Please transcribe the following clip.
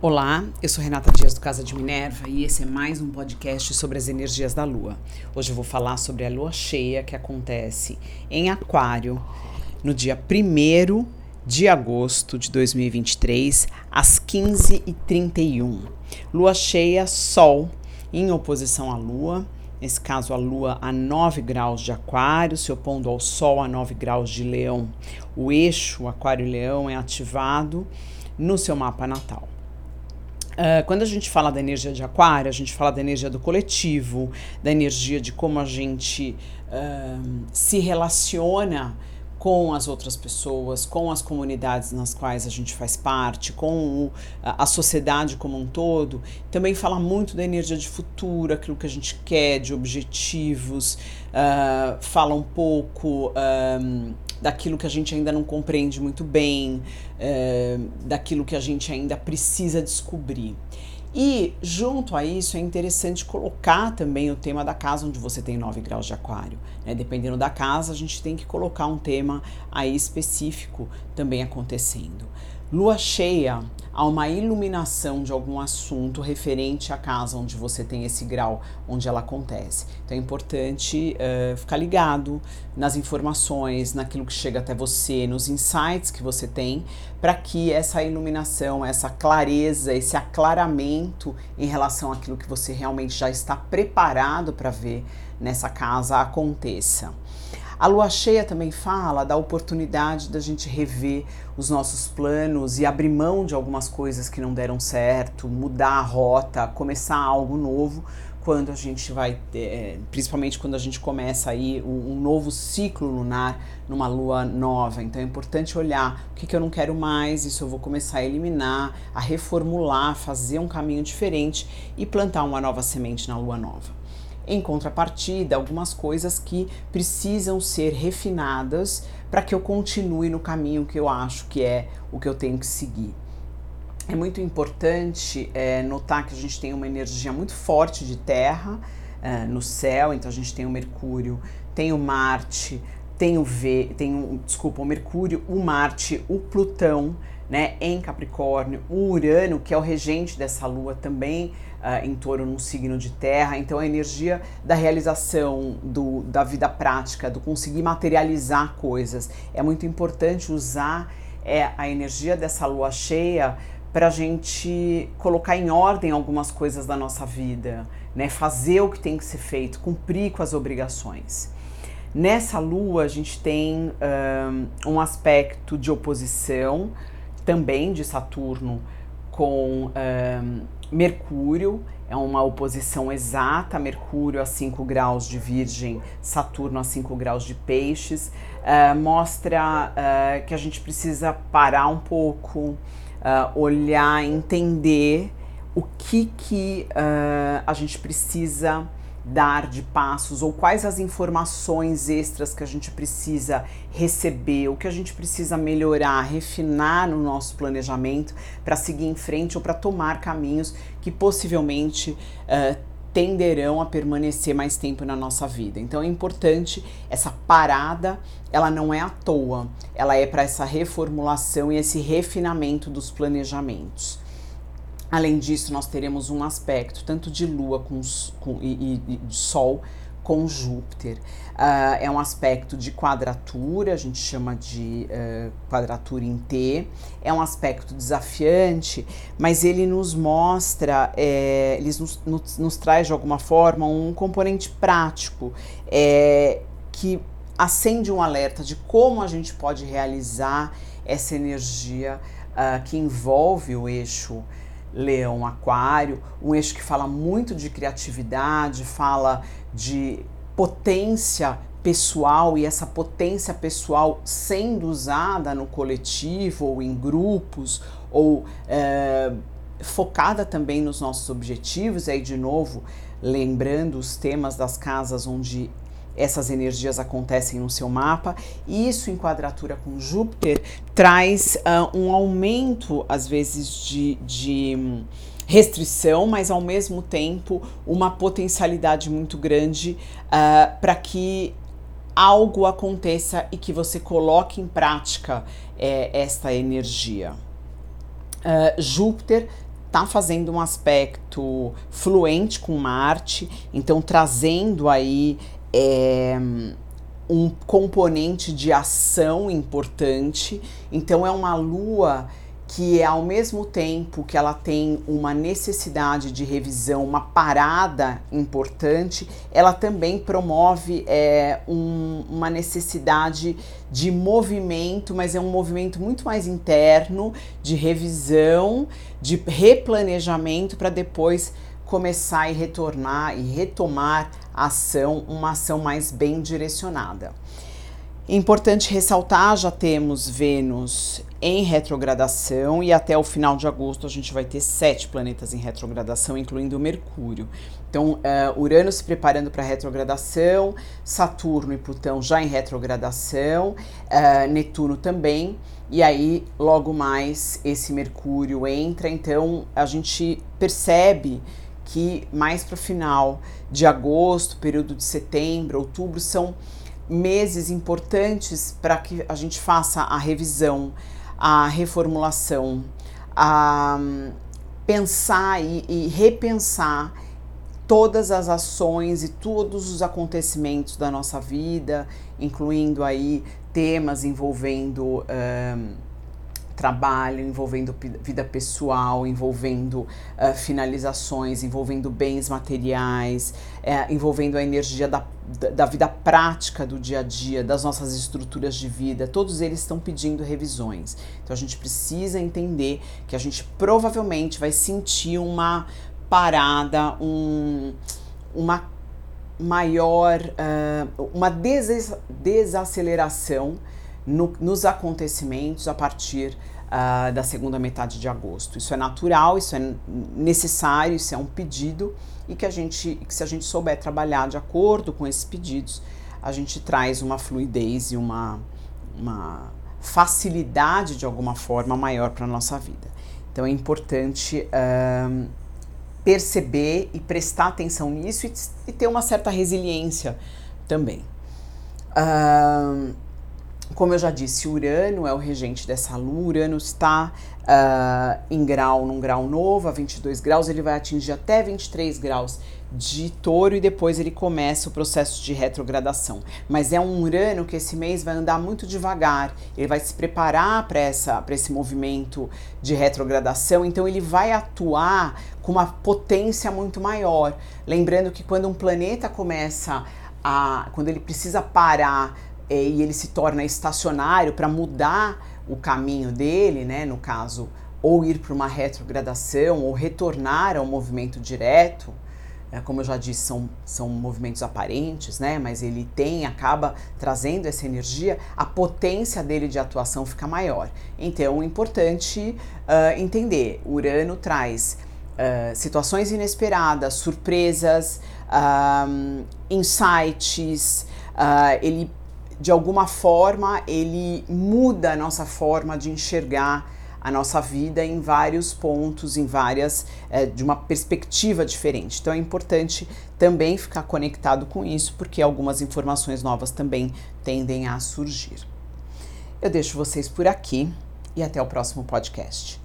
Olá, eu sou Renata Dias do Casa de Minerva e esse é mais um podcast sobre as energias da Lua. Hoje eu vou falar sobre a Lua cheia que acontece em Aquário no dia 1 de agosto de 2023, às 15h31. Lua cheia, Sol em oposição à Lua, nesse caso a Lua a 9 graus de Aquário, se opondo ao Sol a 9 graus de Leão. O eixo Aquário-Leão é ativado no seu mapa natal. Uh, quando a gente fala da energia de aquário, a gente fala da energia do coletivo, da energia de como a gente uh, se relaciona com as outras pessoas, com as comunidades nas quais a gente faz parte, com a, sociedade como um todo. Também fala muito da energia de futuro, aquilo que a gente quer, de objetivos, uh, fala um pouco um, daquilo que a gente ainda não compreende muito bem, é, daquilo que a gente ainda precisa descobrir. E junto a isso é interessante colocar também o tema da casa onde você tem 9 graus de aquário. Né? Dependendo da casa, a gente tem que colocar um tema aí específico também acontecendo. Lua cheia, há uma iluminação de algum assunto referente à casa onde você tem esse grau, onde ela acontece. Então é importante uh, ficar ligado nas informações, naquilo que chega até você, nos insights que você tem, para que essa iluminação, essa clareza, esse aclaramento em relação àquilo que você realmente já está preparado para ver nessa casa aconteça. A lua cheia também fala da oportunidade da gente rever os nossos planos e abrir mão de algumas coisas que não deram certo, mudar a rota, começar algo novo quando a gente vai, é, principalmente quando a gente começa aí um, um, novo ciclo lunar numa lua nova. Então é importante olhar o que, que eu não quero mais, isso eu vou começar a eliminar, a reformular, fazer um caminho diferente e plantar uma nova semente na lua nova. Em contrapartida, algumas coisas que precisam ser refinadas para que eu continue no caminho que eu acho que é o que eu tenho que seguir. É muito importante é, notar que a gente tem uma energia muito forte de Terra é, no céu, então a gente tem o Mercúrio, tem o Marte, tem o V, tem o, desculpa, o Mercúrio, o Marte, o Plutão, né, em Capricórnio, o Urano, que é o regente dessa lua, também uh, em touro num signo de terra. Então, a energia da realização, do, da vida prática, do conseguir materializar coisas. É muito importante usar é, a energia dessa lua cheia para a gente colocar em ordem algumas coisas da nossa vida, né? fazer o que tem que ser feito, cumprir com as obrigações. Nessa lua, a gente tem um, um aspecto de oposição também de Saturno com um, Mercúrio, é uma oposição exata, Mercúrio a 5 graus de Virgem, Saturno a 5 graus de Peixes, uh, mostra uh, que a gente precisa parar um pouco, uh, olhar, entender o que, que a gente precisa dar de passos ou quais as informações extras que a gente precisa receber, o que a gente precisa melhorar, refinar no nosso planejamento para seguir em frente ou para tomar caminhos que possivelmente uh, tenderão a permanecer mais tempo na nossa vida. Então é importante essa parada, ela não é à toa, ela é para essa reformulação e esse refinamento dos planejamentos. Além disso, nós teremos um aspecto tanto de Lua com, com e, e, Sol com Júpiter. Uh, é um aspecto de quadratura, a gente chama de uh, quadratura em T. É um aspecto desafiante, mas ele nos mostra, é, ele nos, nos, nos, traz de alguma forma um componente prático é, que acende um alerta de como a gente pode realizar essa energia uh, que envolve o eixo Leão Aquário, um eixo que fala muito de criatividade, fala de potência pessoal e essa potência pessoal sendo usada no coletivo ou em grupos ou é, focada também nos nossos objetivos, e aí de novo lembrando os temas das casas onde essas energias acontecem no seu mapa, e isso em quadratura com Júpiter traz uh, um aumento, às vezes, de, de hum, restrição, mas ao mesmo tempo uma potencialidade muito grande uh, para que algo aconteça e que você coloque em prática é, esta energia. Uh, Júpiter está fazendo um aspecto fluente com Marte, então trazendo aí é, um componente de ação importante. Então é uma lua que é ao mesmo tempo que ela tem uma necessidade de revisão, uma parada importante, ela também promove é, um, uma necessidade de movimento, mas é um movimento muito mais interno, de revisão, de replanejamento para depois começar e retornar e retomar a ação, uma ação mais bem direcionada. Importante ressaltar, já temos Vênus em retrogradação e até o final de agosto a gente vai ter sete planetas em retrogradação, incluindo Mercúrio. Então, uh, Urano se preparando para retrogradação, Saturno e Plutão já em retrogradação, uh, Netuno também, e aí logo mais esse Mercúrio entra. Então, a gente percebe que mais para o final de agosto, período de setembro, outubro, são meses importantes para que a gente faça a revisão, a reformulação, a hum, pensar e, e repensar todas as ações e todos os acontecimentos da nossa vida, incluindo aí temas envolvendo um, trabalho, envolvendo vida pessoal, envolvendo uh, finalizações, envolvendo bens materiais, uh, envolvendo a energia da, da vida prática do dia a dia, das nossas estruturas de vida, todos eles estão pedindo revisões. Então a gente precisa entender que a gente provavelmente vai sentir uma parada, um, uma maior, uh, uma des desaceleração no, nos acontecimentos a partir uh, da segunda metade de agosto. Isso é natural, isso é necessário, isso é um pedido e que a gente, que se a gente souber trabalhar de acordo com esses pedidos, a gente traz uma fluidez e uma, uma facilidade de alguma forma maior para a nossa vida. Então é importante uh, perceber e prestar atenção nisso e, e, ter uma certa resiliência também. Uh, como eu já disse, Urano é o regente dessa lua. Urano está uh, em grau, num grau novo, a 22 graus. Ele vai atingir até 23 graus de touro e depois ele começa o processo de retrogradação. Mas é um Urano que esse mês vai andar muito devagar, ele vai se preparar para esse movimento de retrogradação, então ele vai atuar com uma potência muito maior. Lembrando que quando um planeta começa a. quando ele precisa parar e ele se torna estacionário para mudar o caminho dele, né, no caso, ou ir para uma retrogradação ou retornar ao movimento direto, é, como eu já disse, são, são movimentos aparentes, né? Mas ele tem, acaba trazendo essa energia, a potência dele de atuação fica maior. Então, é importante uh, entender: Urano traz uh, situações inesperadas, surpresas, uh, insights, ele de alguma forma ele muda a nossa forma de enxergar a nossa vida em vários pontos, em várias, é, de uma perspectiva diferente. Então é importante também ficar conectado com isso, porque algumas informações novas também tendem a surgir. Eu deixo vocês por aqui e até o próximo podcast.